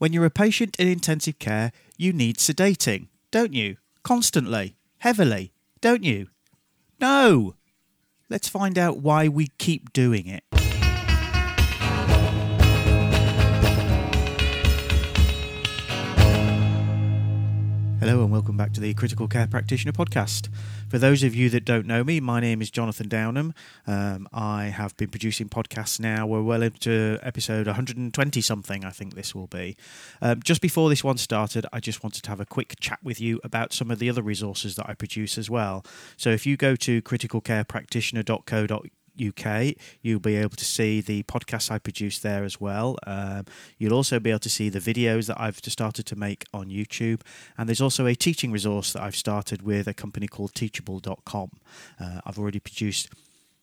When you're a patient in intensive care, you need sedating, don't you? Constantly, heavily, don't you? No! Let's find out why we keep doing it. Hello and welcome back to the Critical Care Practitioner podcast. For those of you that don't know me, my name is Jonathan Downham. Um, I have been producing podcasts now. We're well into episode 120 something, I think this will be. Um, just before this one started, I just wanted to have a quick chat with you about some of the other resources that I produce as well. So if you go to criticalcarepractitioner.co.uk UK. You'll be able to see the podcasts I produce there as well. Um, you'll also be able to see the videos that I've just started to make on YouTube. And there's also a teaching resource that I've started with a company called teachable.com. Uh, I've already produced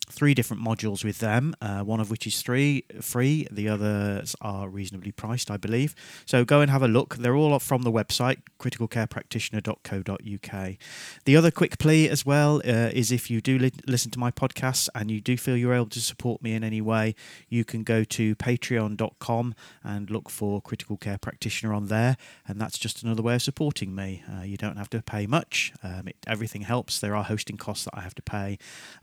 three different modules with them, uh, one of which is three free. The others are reasonably priced, I believe. So go and have a look. They're all from the website criticalcarepractitioner.co.uk. The other quick plea as well uh, is if you do li- listen to my podcasts and you do feel you're able to support me in any way, you can go to patreon.com and look for Critical Care Practitioner on there, and that's just another way of supporting me. Uh, you don't have to pay much. Um, it, everything helps. There are hosting costs that I have to pay.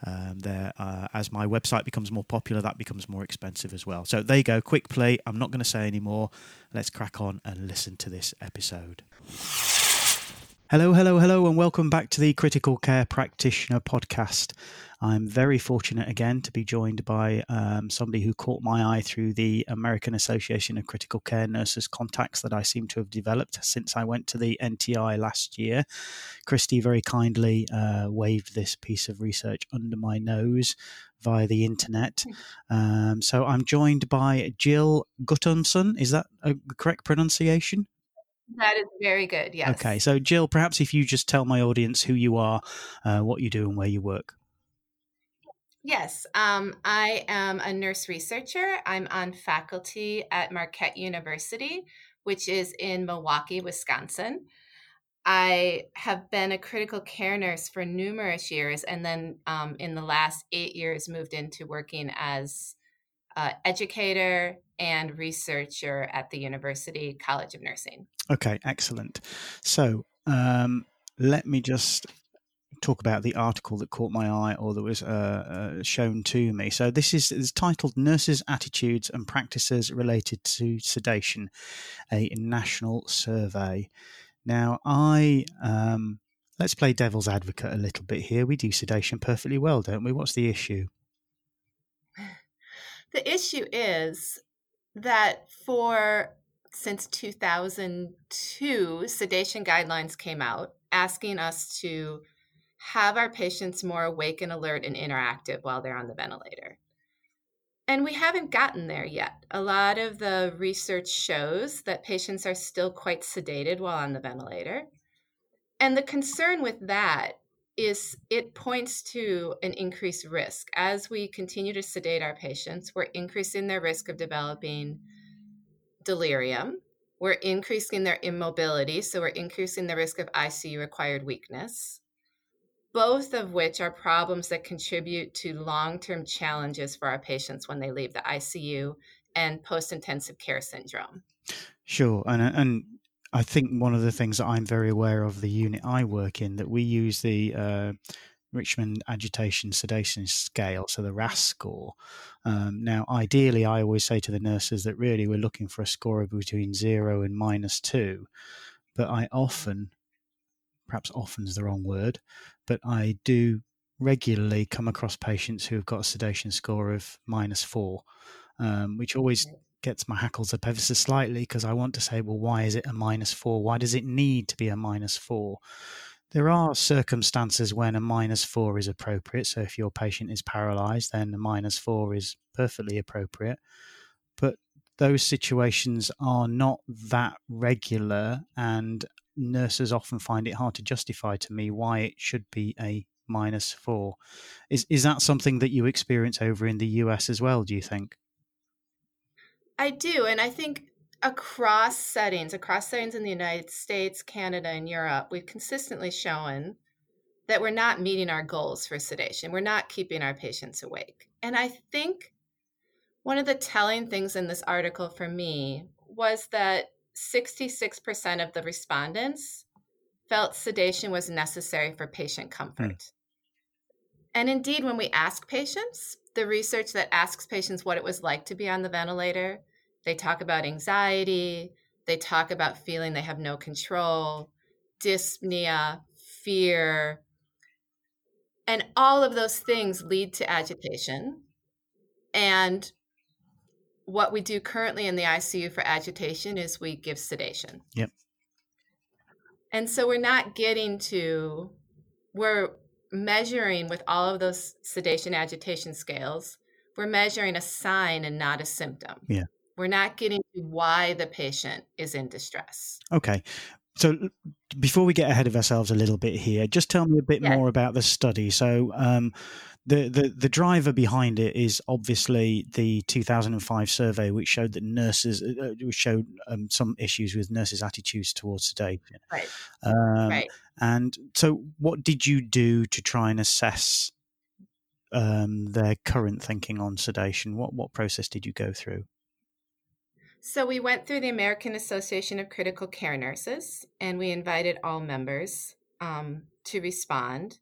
Um, there are uh, as my website becomes more popular, that becomes more expensive as well. So there you go, quick play. I'm not going to say any more. Let's crack on and listen to this episode. Hello, hello, hello, and welcome back to the Critical Care Practitioner podcast. I'm very fortunate again to be joined by um, somebody who caught my eye through the American Association of Critical Care Nurses contacts that I seem to have developed since I went to the NTI last year. Christy very kindly uh, waved this piece of research under my nose via the internet. Hmm. Um, so I'm joined by Jill Guttormson. Is that a correct pronunciation? That is very good. Yes. Okay. So, Jill, perhaps if you just tell my audience who you are, uh, what you do, and where you work. Yes, um, I am a nurse researcher. I'm on faculty at Marquette University, which is in Milwaukee, Wisconsin. I have been a critical care nurse for numerous years, and then um, in the last eight years, moved into working as uh, educator and researcher at the University College of Nursing. Okay, excellent. So um, let me just talk about the article that caught my eye or that was uh, uh, shown to me. So this is titled "Nurses' Attitudes and Practices Related to Sedation: A National Survey." Now, I um, let's play devil's advocate a little bit here. We do sedation perfectly well, don't we? What's the issue? The issue is that for since 2002, sedation guidelines came out asking us to have our patients more awake and alert and interactive while they're on the ventilator. And we haven't gotten there yet. A lot of the research shows that patients are still quite sedated while on the ventilator. And the concern with that is it points to an increased risk. As we continue to sedate our patients, we're increasing their risk of developing delirium. We're increasing their immobility, so we're increasing the risk of ICU acquired weakness both of which are problems that contribute to long term challenges for our patients when they leave the ICU and post intensive care syndrome. Sure. And, and I think one of the things that I'm very aware of the unit I work in that we use the uh, Richmond Agitation Sedation Scale, so the RASS score. Um, now, ideally, I always say to the nurses that really we're looking for a score of between zero and minus two, but I often perhaps often is the wrong word, but I do regularly come across patients who have got a sedation score of minus four, um, which always gets my hackles up ever so slightly because I want to say, well, why is it a minus four? Why does it need to be a minus four? There are circumstances when a minus four is appropriate. So if your patient is paralyzed, then a minus four is perfectly appropriate. But those situations are not that regular and nurses often find it hard to justify to me why it should be a minus four. Is is that something that you experience over in the US as well? Do you think? I do, and I think across settings, across settings in the United States, Canada, and Europe, we've consistently shown that we're not meeting our goals for sedation. We're not keeping our patients awake. And I think one of the telling things in this article for me was that 66% of the respondents felt sedation was necessary for patient comfort. Mm. And indeed, when we ask patients, the research that asks patients what it was like to be on the ventilator, they talk about anxiety, they talk about feeling they have no control, dyspnea, fear. And all of those things lead to agitation. And what we do currently in the ICU for agitation is we give sedation. Yep. And so we're not getting to, we're measuring with all of those sedation agitation scales, we're measuring a sign and not a symptom. Yeah. We're not getting to why the patient is in distress. Okay. So before we get ahead of ourselves a little bit here, just tell me a bit more about the study. So um, the, the the driver behind it is obviously the 2005 survey, which showed that nurses uh, uh, showed um, some issues with nurses' attitudes towards sedation. Right. Um, right. And so, what did you do to try and assess um, their current thinking on sedation? What what process did you go through? So we went through the American Association of Critical Care Nurses, and we invited all members um, to respond.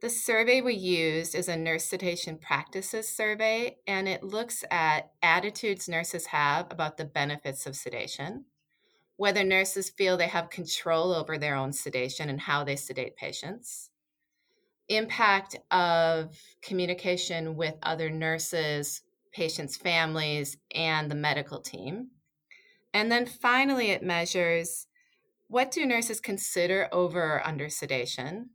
The survey we used is a nurse sedation practices survey, and it looks at attitudes nurses have about the benefits of sedation, whether nurses feel they have control over their own sedation and how they sedate patients, impact of communication with other nurses, patients' families, and the medical team. And then finally, it measures what do nurses consider over or under sedation?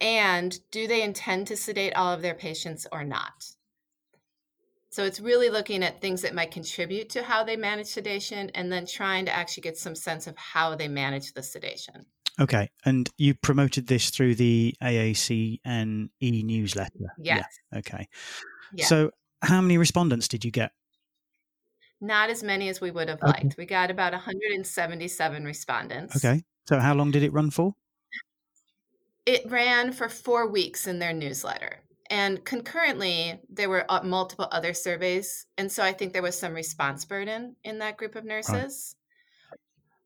And do they intend to sedate all of their patients or not? So it's really looking at things that might contribute to how they manage sedation and then trying to actually get some sense of how they manage the sedation. Okay. And you promoted this through the AACNE newsletter? Yes. Yeah. Okay. Yeah. So how many respondents did you get? Not as many as we would have okay. liked. We got about 177 respondents. Okay. So how long did it run for? It ran for four weeks in their newsletter. And concurrently, there were uh, multiple other surveys. And so I think there was some response burden in that group of nurses. Right.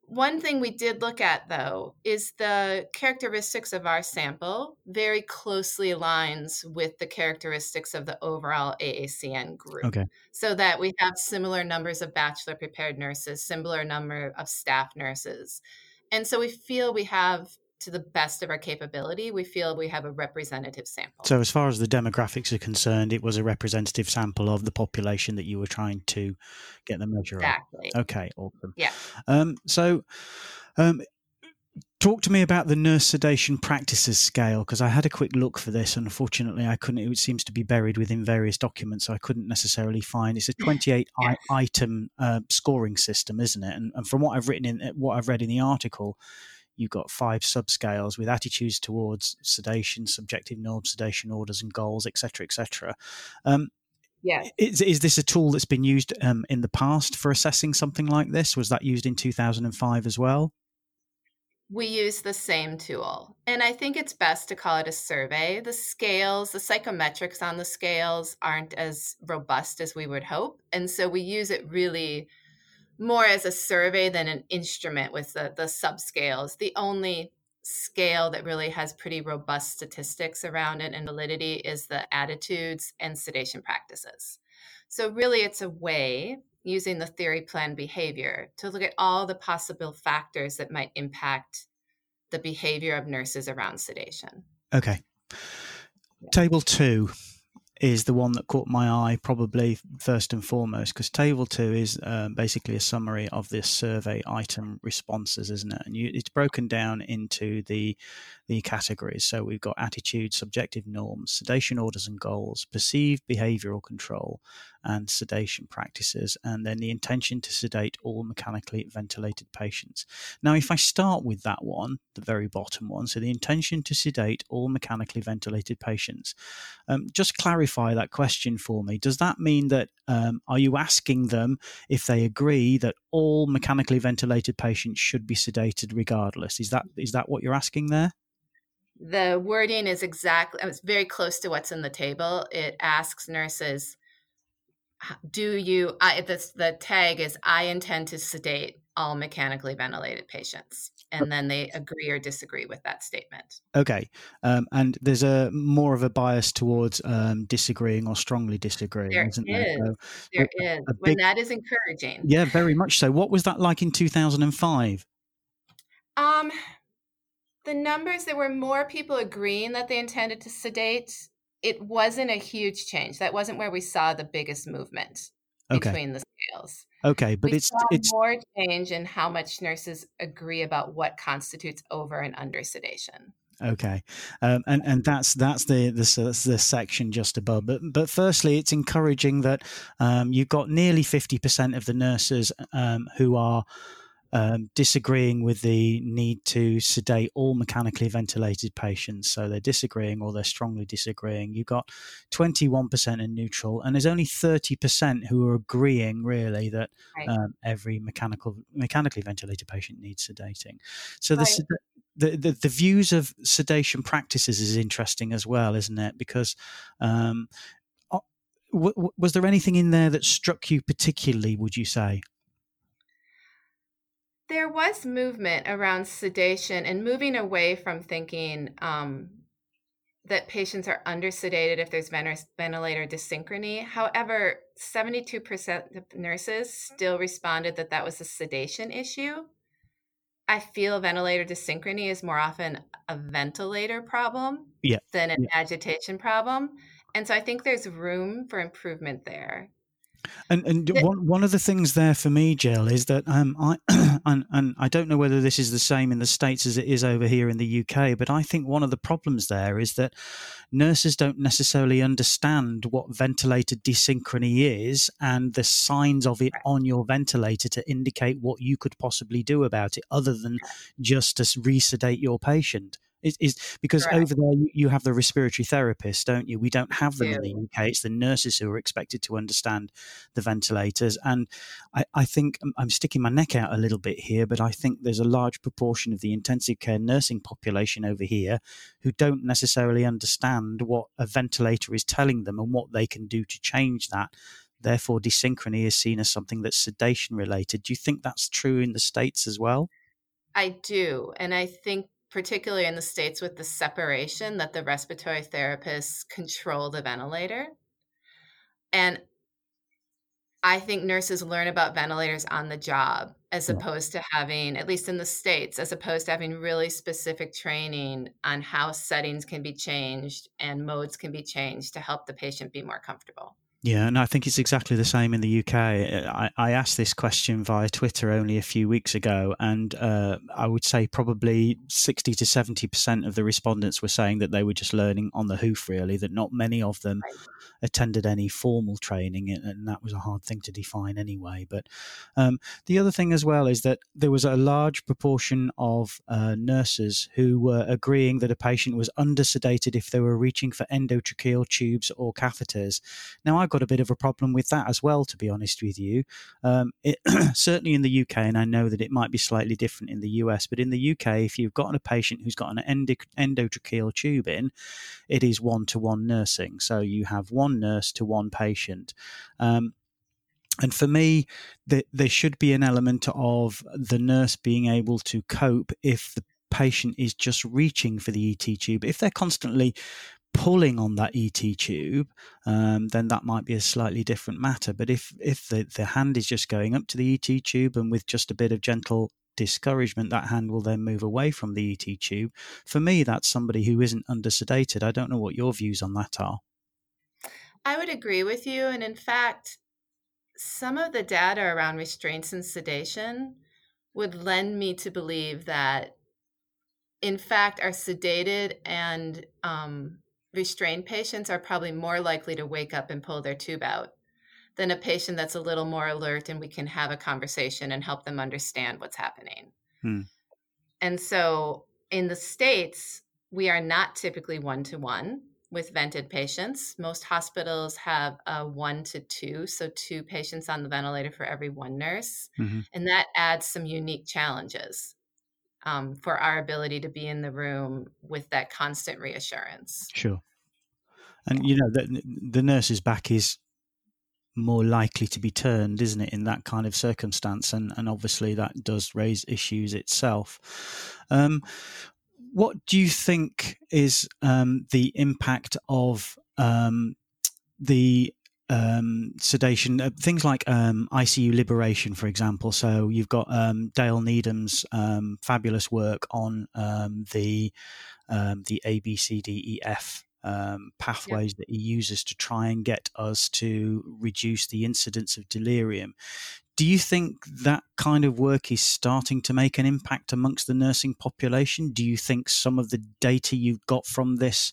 One thing we did look at, though, is the characteristics of our sample very closely aligns with the characteristics of the overall AACN group. Okay. So that we have similar numbers of bachelor prepared nurses, similar number of staff nurses. And so we feel we have to the best of our capability, we feel we have a representative sample. So, as far as the demographics are concerned, it was a representative sample of the population that you were trying to get the measure exactly. of. Okay, awesome. Yeah. Um, so, um, talk to me about the nurse sedation practices scale because I had a quick look for this. Unfortunately, I couldn't. It seems to be buried within various documents, so I couldn't necessarily find. It's a 28 I- item uh, scoring system, isn't it? And, and from what I've written in what I've read in the article you've got five subscales with attitudes towards sedation, subjective norms, sedation orders and goals, etc., etc. Um, yeah. Is, is this a tool that's been used um, in the past for assessing something like this? Was that used in 2005 as well? We use the same tool. And I think it's best to call it a survey. The scales, the psychometrics on the scales aren't as robust as we would hope. And so we use it really more as a survey than an instrument with the, the subscales. The only scale that really has pretty robust statistics around it and validity is the attitudes and sedation practices. So, really, it's a way using the theory plan behavior to look at all the possible factors that might impact the behavior of nurses around sedation. Okay. Table two is the one that caught my eye probably first and foremost because table two is uh, basically a summary of this survey item responses isn't it? And you, it's broken down into the the categories so we've got attitude subjective norms sedation orders and goals perceived behavioral control and sedation practices, and then the intention to sedate all mechanically ventilated patients. Now, if I start with that one, the very bottom one, so the intention to sedate all mechanically ventilated patients, um, just clarify that question for me. Does that mean that um, are you asking them if they agree that all mechanically ventilated patients should be sedated regardless? Is that is that what you're asking there? The wording is exactly it's very close to what's in the table it asks nurses do you i this the tag is i intend to sedate all mechanically ventilated patients. And then they agree or disagree with that statement. Okay. Um, and there's a more of a bias towards um, disagreeing or strongly disagreeing, There isn't is. there? So, There is. a When that is encouraging. yeah, very much so. What was that like in 2005? Um, the numbers there were more people agreeing that they intended to sedate. It wasn't a huge change. That wasn't where we saw the biggest movement Okay. between the scales. Okay, but we it's it's more change in how much nurses agree about what constitutes over and under sedation. Okay, um, and and that's that's the the the section just above. But but firstly, it's encouraging that um, you've got nearly fifty percent of the nurses um, who are um, disagreeing with the need to sedate all mechanically ventilated patients. So they're disagreeing or they're strongly disagreeing. You've got twenty one percent in neutral, and there's only thirty percent who are agreeing really that Right. um, every mechanical mechanically ventilated patient needs sedating. So the Right. the, the the views of sedation practices is interesting as well, isn't it? Because um, was there anything in there that struck you particularly? Would you say? There was movement around sedation and moving away from thinking um, that patients are under sedated if there's ven- ventilator dyssynchrony. However, 72% of nurses still responded that that was a sedation issue. I feel ventilator dyssynchrony is more often a ventilator problem Yeah, than an yeah. agitation problem. And so I think there's room for improvement there. And and The- one one of the things there for me, Jill, is that um I and, and I don't know whether this is the same in the states as it is over here in the UK, but I think one of the problems there is that nurses don't necessarily understand what ventilator desynchrony is and the signs of it on your ventilator to indicate what you could possibly do about it, other than just to resedate your patient. Is, is because Correct. over there you, you have the respiratory therapists, don't you? We don't have them in the. UK. It's the nurses who are expected to understand the ventilators. And I, I think I'm- I'm sticking my neck out a little bit here, but I think there's a large proportion of the intensive care nursing population over here who don't necessarily understand what a ventilator is telling them and what they can do to change that. Therefore, desynchrony is seen as something that's sedation related. Do you think that's true in the States as well? I do. And I think, particularly in the States with the separation, that the respiratory therapists control the ventilator. And I think nurses learn about ventilators on the job as opposed to having, at least in the States, as opposed to having really specific training on how settings can be changed and modes can be changed to help the patient be more comfortable. Yeah, and I think it's exactly the same in the UK. I, I asked this question via Twitter only a few weeks ago, and uh, I would say probably 60 to 70% of the respondents were saying that they were just learning on the hoof, really, that not many of them Right. attended any formal training, and- that was a hard thing to define anyway. But um, the other thing as well is that there was a large proportion of uh, nurses who were agreeing that a patient was under sedated if they were reaching for endotracheal tubes or catheters. Now, I've got a bit of a problem with that as well, to be honest with you. Um, it, certainly in the UK, and I know that it might be slightly different in the US, but in the UK, if you've got a patient who's got an endo- endotracheal tube in, it is one to one nursing. So you have one nurse to one patient. Um, and for me, th- there should be an element of the nurse being able to cope if the patient is just reaching for the ET tube. If they're constantly pulling on that ET tube, um, then that might be a slightly different matter. But if if the, the hand is just going up to the ET tube and with just a bit of gentle discouragement, that hand will then move away from the ET tube. For me, that's somebody who isn't under sedated. I don't know what your views on that are. I would agree with you. And in fact, some of the data around restraints and sedation would lend me to believe that, in fact, our sedated and um, restrained patients are probably more likely to wake up and pull their tube out than a patient that's a little more alert and we can have a conversation and help them understand what's happening. Hmm. And so in the States, we are not typically one to one with vented patients. Most hospitals have a one to two, so two patients on the ventilator for every one nurse. Mhm. And that adds some unique challenges um, for our ability to be in the room with that constant reassurance. Sure. And you know the the nurse's back is more likely to be turned, isn't it, in that kind of circumstance? And and obviously that does raise issues itself. Um, what do you think is um, the impact of um, the um, sedation, uh, things like um, ICU liberation, for example. So you've got um, Dale Needham's um, fabulous work on um, the um, the ABCDEF pathways that he uses to try and get us to reduce the incidence of delirium. Do you think that kind of work is starting to make an impact amongst the nursing population? Do you think some of the data you've got from this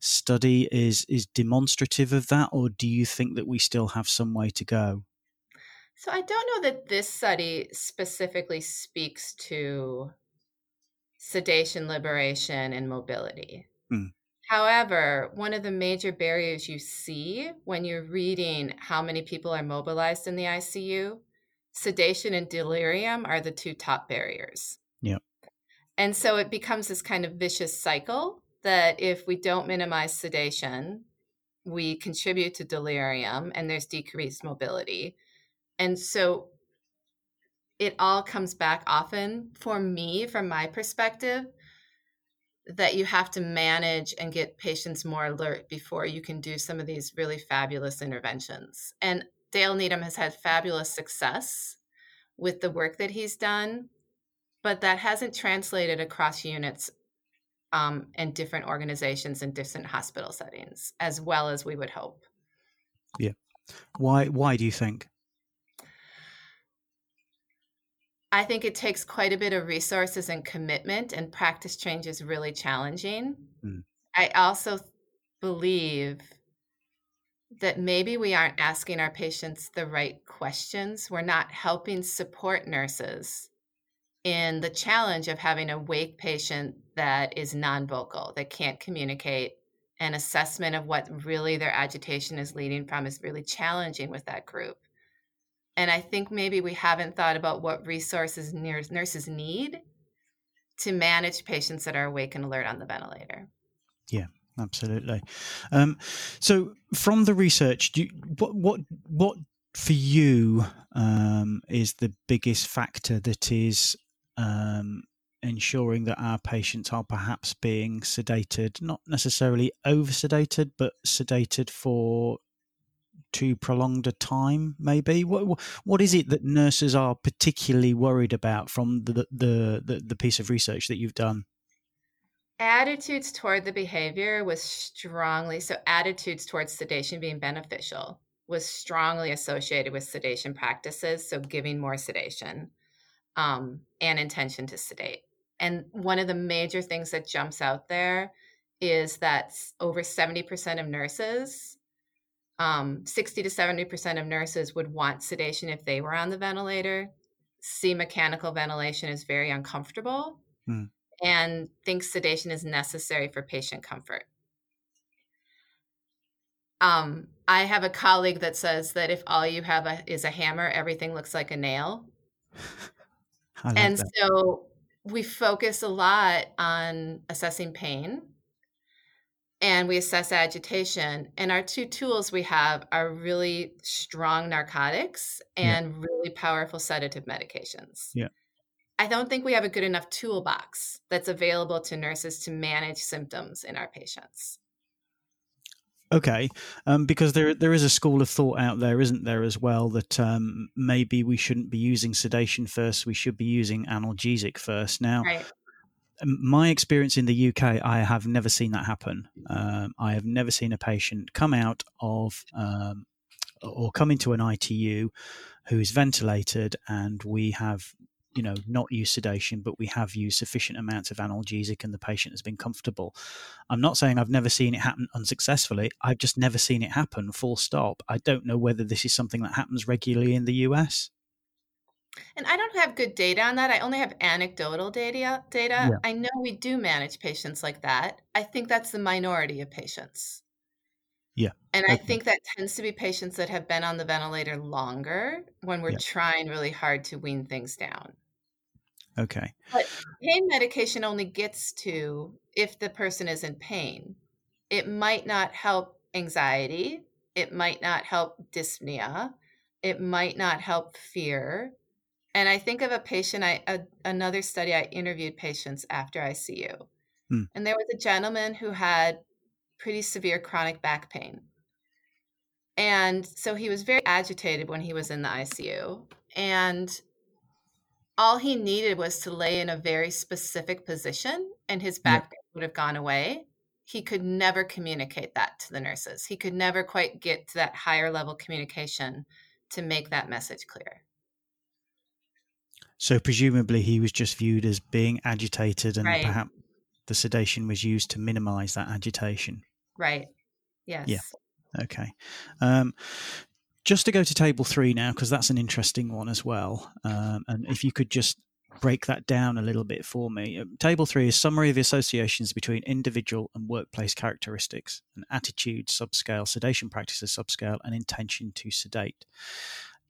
study is is demonstrative of that, or do you think that we still have some way to go? So I don't know that this study specifically speaks to sedation, liberation, and mobility. Hmm. However, one of the major barriers you see when you're reading how many people are mobilized in the ICU, sedation and delirium are the two top barriers. Yep. And so it becomes this kind of vicious cycle that if we don't minimize sedation, we contribute to delirium and there's decreased mobility. And so it all comes back often for me, from my perspective, that you have to manage and get patients more alert before you can do some of these really fabulous interventions. And Dale Needham has had fabulous success with the work that he's done, but that hasn't translated across units um, and different organizations and different hospital settings, as well as we would hope. Yeah. Why? Why do you think? I think it takes quite a bit of resources and commitment, and practice change is really challenging. Mm. I also believe that maybe we aren't asking our patients the right questions. We're not helping support nurses in the challenge of having a wake patient that is non-vocal, that can't communicate. An assessment of what really their agitation is leading from is really challenging with that group. And I think maybe we haven't thought about what resources nurses need to manage patients that are awake and alert on the ventilator. Yeah, absolutely. Um, so, from the research, you, what what what for you um, is the biggest factor that is um, ensuring that our patients are perhaps being sedated, not necessarily over sedated, but sedated for too prolonged a time, maybe? What, what is it that nurses are particularly worried about from the, the, the, the piece of research that you've done? Attitudes toward the behavior was strongly, so attitudes towards sedation being beneficial was strongly associated with sedation practices, so giving more sedation um, and intention to sedate. And one of the major things that jumps out there is that over 70% of nurses, um, 60 to 70% of nurses would want sedation if they were on the ventilator, see mechanical ventilation is very uncomfortable, hmm. and think sedation is necessary for patient comfort. Um, I have a colleague that says that if all you have a, is a hammer, everything looks like a nail. and that. so we focus a lot on assessing pain and we assess agitation. And our two tools we have are really strong narcotics and yeah. really powerful sedative medications. Yeah. I don't think we have a good enough toolbox that's available to nurses to manage symptoms in our patients. Okay, um, because there there is a school of thought out there, isn't there, as well, that um, maybe we shouldn't be using sedation first. We should be using analgesic first. Now, right. my experience in the UK, I have never seen that happen. Um, I have never seen a patient come out of um, or come into an ITU who is ventilated, and we have you know not use sedation but we have used sufficient amounts of analgesic and the patient has been comfortable. I'm not saying i've never seen it happen unsuccessfully. I've just never seen it happen full stop. I don't know whether this is something that happens regularly in the us and i don't have good data on that. I only have anecdotal data data. Yeah. i know we do manage patients like that. I think that's the minority of patients. Yeah. And I think that tends to be patients that have been on the ventilator longer when we're yeah. trying really hard to wean things down. Okay. But pain medication only gets to if the person is in pain. It might not help anxiety It might not help dyspnea. It might not help fear. And I think of a patient, I a, another study, I interviewed patients after ICU. Hmm. And there was a gentleman who had pretty severe chronic back pain. And so he was very agitated when he was in the ICU. And all he needed was to lay in a very specific position and his back pain would have gone away. He could never communicate that to the nurses. He could never quite get to that higher level communication to make that message clear. So presumably he was just viewed as being agitated and right. perhaps the sedation was used to minimize that agitation. Right. Yes. Yeah. Okay. Um, just to go to table three now, because that's an interesting one as well. Um, and if you could just break that down a little bit for me. Um, table three is summary of the associations between individual and workplace characteristics and attitude, subscale, sedation practices, subscale, and intention to sedate.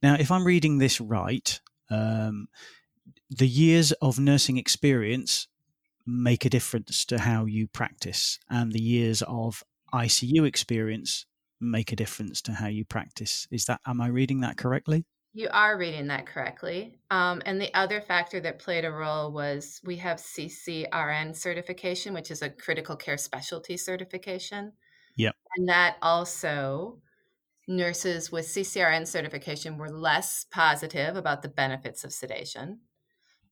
Now, if I'm reading this right, um, the years of nursing experience make a difference to how you practice, and the years of ICU experience make a difference to how you practice. Is that am I reading that correctly? You are reading that correctly. Um, and the other factor that played a role was we have CCRN certification, which is a critical care specialty certification. Yep. And that also nurses with CCRN certification were less positive about the benefits of sedation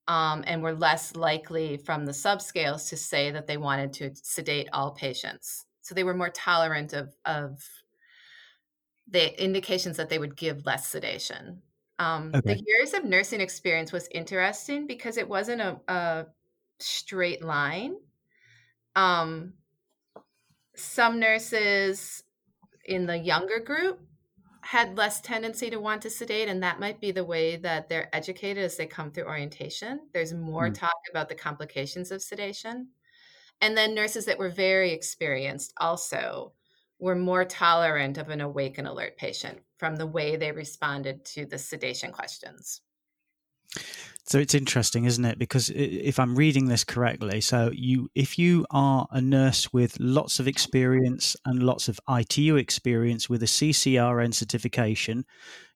um, and were less likely from the subscales to say that they wanted to sedate all patients. So they were more tolerant of, of the indications that they would give less sedation. Um, okay. The years of nursing experience was interesting because it wasn't a, a straight line. Um, some nurses in the younger group had less tendency to want to sedate and that might be the way that they're educated as they come through orientation there's more mm. talk about the complications of sedation and then nurses that were very experienced also were more tolerant of an awake and alert patient from the way they responded to the sedation questions so it's interesting, isn't it? Because if I'm reading this correctly, so you, if you are a nurse with lots of experience and lots of ITU experience with a CCRN certification,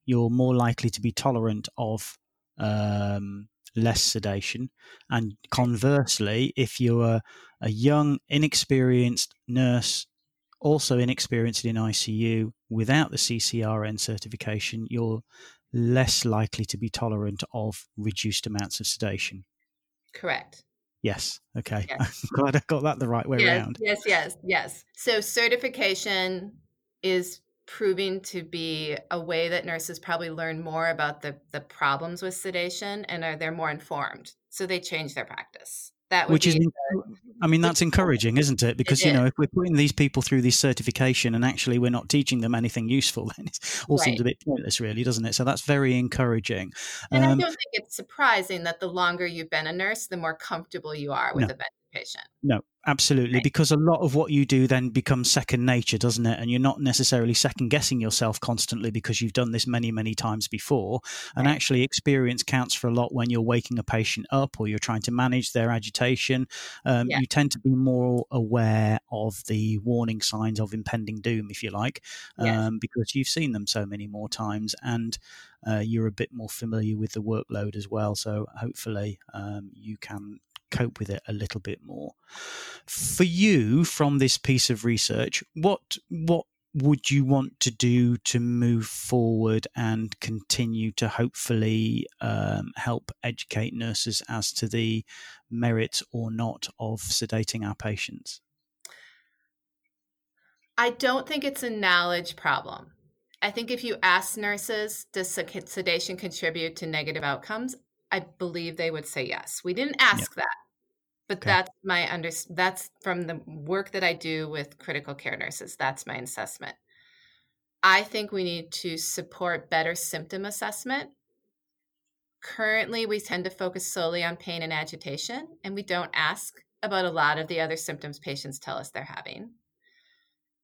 you're more likely to be tolerant of um, less sedation. And conversely, if you're a, a young, inexperienced nurse, also inexperienced in ICU without the CCRN certification, you're less likely to be tolerant of reduced amounts of sedation. Correct. Yes. Okay. Yes. I'm glad I got that the right way yes, around. Yes, yes, yes. So certification is proving to be a way that nurses probably learn more about the the problems with sedation and are they're more informed. So they change their practice that which is i mean that's encouraging isn't it? Because it you know if we're putting these people through this certification and actually we're not teaching them anything useful then it all right. seems a bit pointless really doesn't it? So that's very encouraging. And um, i don't think it's surprising that the longer you've been a nurse the more comfortable you are with no. a no absolutely right. because a lot of what you do then becomes second nature doesn't it and you're not necessarily second guessing yourself constantly because you've done this many many times before and right. actually experience counts for a lot when you're waking a patient up or you're trying to manage their agitation um, yeah. you tend to be more aware of the warning signs of impending doom if you like um, yes. because you've seen them so many more times and uh, you're a bit more familiar with the workload as well so hopefully um, you can cope with it a little bit more. For you, from this piece of research, what what would you want to do to move forward and continue to hopefully um, help educate nurses as to the merit or not of sedating our patients? I don't think it's a knowledge problem. I think if you ask nurses, does sedation contribute to negative outcomes? I believe they would say yes. We didn't ask yep. that but okay. that's my under that's from the work that I do with critical care nurses. That's my assessment. I think we need to support better symptom assessment. Currently, we tend to focus solely on pain and agitation, and we don't ask about a lot of the other symptoms patients tell us they're having.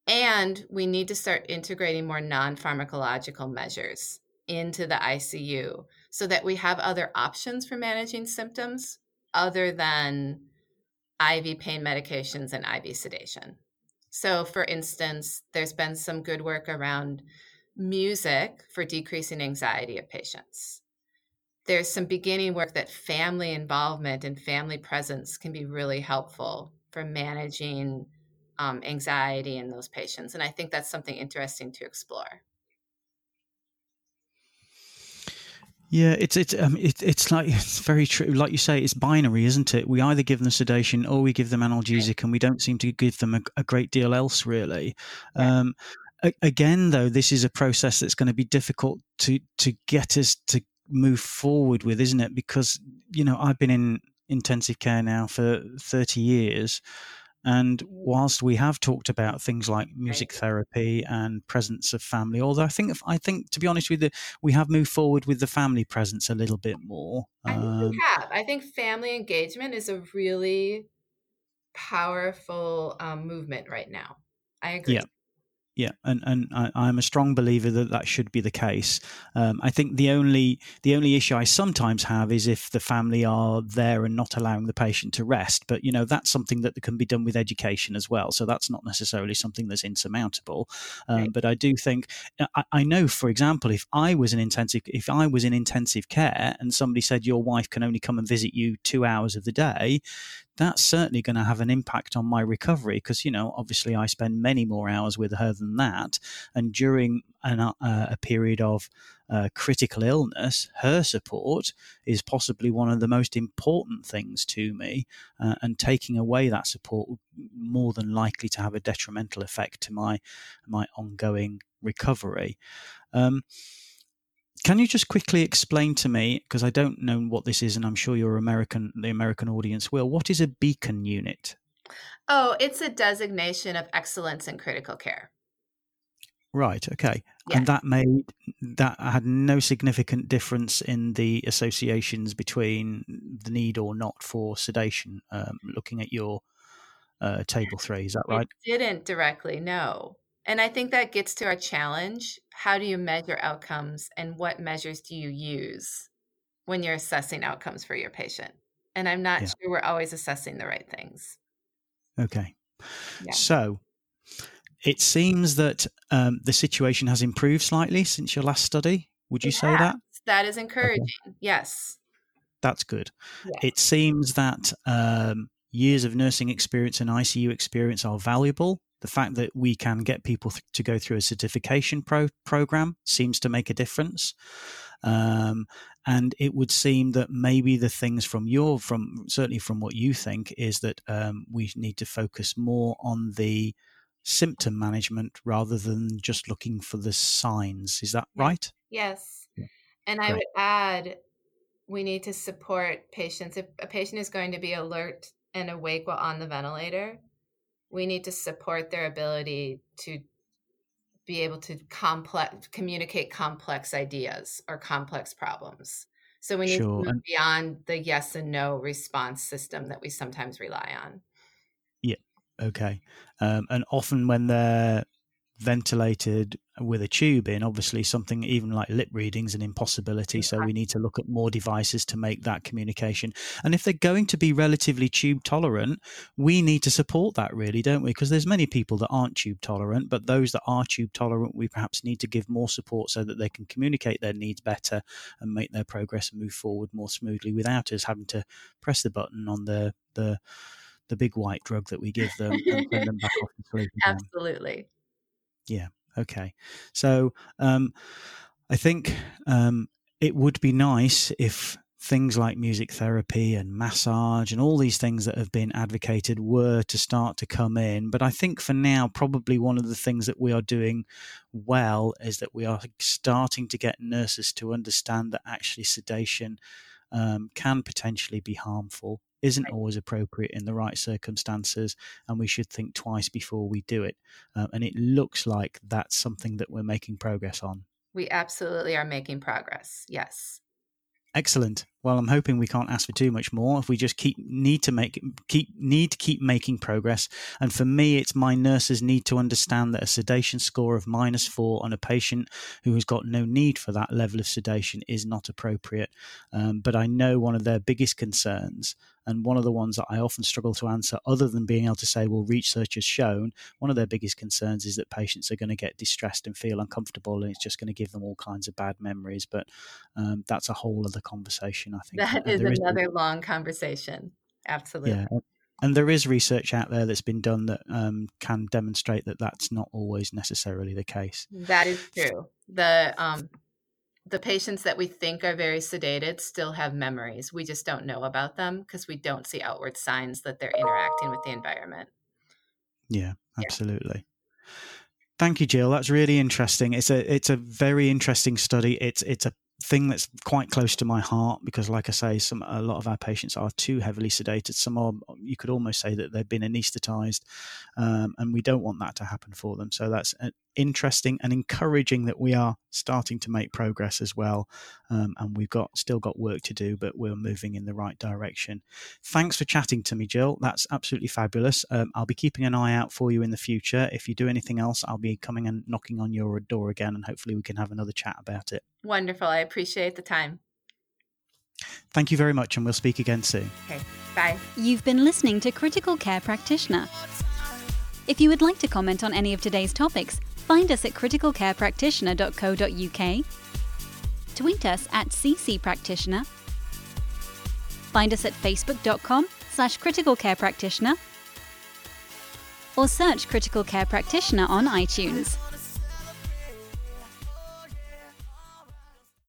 And we need to start integrating more non pharmacological measures into the ICU so that we have other options for managing symptoms other than IV pain medications and IV sedation. So, for instance, there's been some good work around music for decreasing anxiety of patients. There's some beginning work that family involvement and family presence can be really helpful for managing um, anxiety in those patients. And I think that's something interesting to explore. Yeah, it's it's um, it, it's like it's very true. Like you say, it's binary, isn't it? We either give them sedation or we give them analgesic, and we don't seem to give them a, a great deal else, really. Yeah. Um, a, again, though, this is a process that's going to be difficult to to get us to move forward with, isn't it? Because you know, I've been in intensive care now for thirty years, and whilst we have talked about things like music therapy and presence of family, although I think I think to be honest with you, we have moved forward with the family presence a little bit more. I think um, we have. I think family engagement is a really powerful um, movement right now. I agree. Yeah, yeah, and and I, am a strong believer that that should be the case. Um, I think the only the only issue I sometimes have is if the family are there and not allowing the patient to rest. But you know that's something that can be done with education as well. So that's not necessarily something that's insurmountable. Um, right. But I do think I, I, know, for example, if I was in intensive if I was in intensive care and somebody said your wife can only come and visit you two hours of the day, that's certainly going to have an impact on my recovery because you know obviously I spend many more hours with her than that, and during an, uh, a period of uh, critical illness, her support is possibly one of the most important things to me, uh, and taking away that support more than likely to have a detrimental effect to my my ongoing recovery. Um, can you just quickly explain to me, because I don't know what this is, and I'm sure your American, the American audience will. What is a beacon unit? Oh, it's a designation of excellence in critical care. Right. Okay. And that made that had no significant difference in the associations between the need or not for sedation. Um, looking at your uh, table three, is that right? It didn't directly. No. And I think that gets to our challenge. How do you measure outcomes and what measures do you use when you're assessing outcomes for your patient? And I'm not yeah. sure we're always assessing the right things. Okay. Yeah. So it seems that um, the situation has improved slightly since your last study. Would you say that? That is encouraging. Okay. Yes. That's good. It seems that um, years of nursing experience and ICU experience are valuable the fact that we can get people th- to go through a certification pro- program seems to make a difference. Um, and it would seem that maybe the things from your, from certainly from what you think, is that um, we need to focus more on the symptom management rather than just looking for the signs. Is that right? Yes. And I would add, we need to support patients. If a patient is going to be alert and awake while on the ventilator, we need to support their ability to be able to complex communicate complex ideas or complex problems so we need sure. to move beyond the yes and no response system that we sometimes rely on yeah okay um, and often when they're ventilated with a tube in, obviously something even like lip readings an impossibility. So we need to look at more devices to make that communication. And if they're going to be relatively tube tolerant, we need to support that really, don't we? Because there's many people that aren't tube tolerant, but those that are tube tolerant, we perhaps need to give more support so that they can communicate their needs better and make their progress and move forward more smoothly without us having to press the button on the the the big white drug that we give them and send them back off to sleep. Absolutely. Yeah. Okay. So um, I think um, it would be nice if things like music therapy and massage and all these things that have been advocated were to start to come in. But I think for now, probably one of the things that we are doing well is that we are starting to get nurses to understand that actually sedation um, can potentially be harmful isn't always appropriate in the right circumstances, and we should think twice before we do it. Uh, and it looks like that's something that we're making progress on. We absolutely are making progress. Yes. Excellent. Well, I'm hoping we can't ask for too much more. If we just keep need to make keep need to keep making progress, and for me, it's my nurses need to understand that a sedation score of minus four on a patient who has got no need for that level of sedation is not appropriate. Um, but I know one of their biggest concerns And one of the ones that I often struggle to answer, other than being able to say, well, research has shown, one of their biggest concerns is that patients are going to get distressed and feel uncomfortable, and it's just going to give them all kinds of bad memories. But um, that's a whole other conversation, I think. That is another is- long conversation. Absolutely. Yeah and there is research out there that's been done that um, can demonstrate that that's not always necessarily the case. That is true. The um, the patients that we think are very sedated still have memories. We just don't know about them because we don't see outward signs that they're interacting with the environment. Yeah, absolutely. Yeah. Thank you, Jill. That's really interesting. It's a it's a very interesting study. It's it's a thing that's quite close to my heart because, like I say, some a lot of our patients are too heavily sedated. Some are, you could almost say that they've been anaesthetized, um, and we don't want that to happen for them. So that's interesting and encouraging that we are starting to make progress as well. Um, and we've got still got work to do, but we're moving in the right direction. Thanks for chatting to me, Jill. That's absolutely fabulous. Um, I'll be keeping an eye out for you in the future. If you do anything else, I'll be coming and knocking on your door again, and hopefully we can have another chat about it. Wonderful. I appreciate the time. Thank you very much, and we'll speak again soon. Okay, bye. You've been listening to Critical Care Practitioner. If you would like to comment on any of today's topics, find us at criticalcarepractitioner.co.uk, tweet us at ccpractitioner, find us at facebook.com slash criticalcarepractitioner, or search Critical Care Practitioner on iTunes.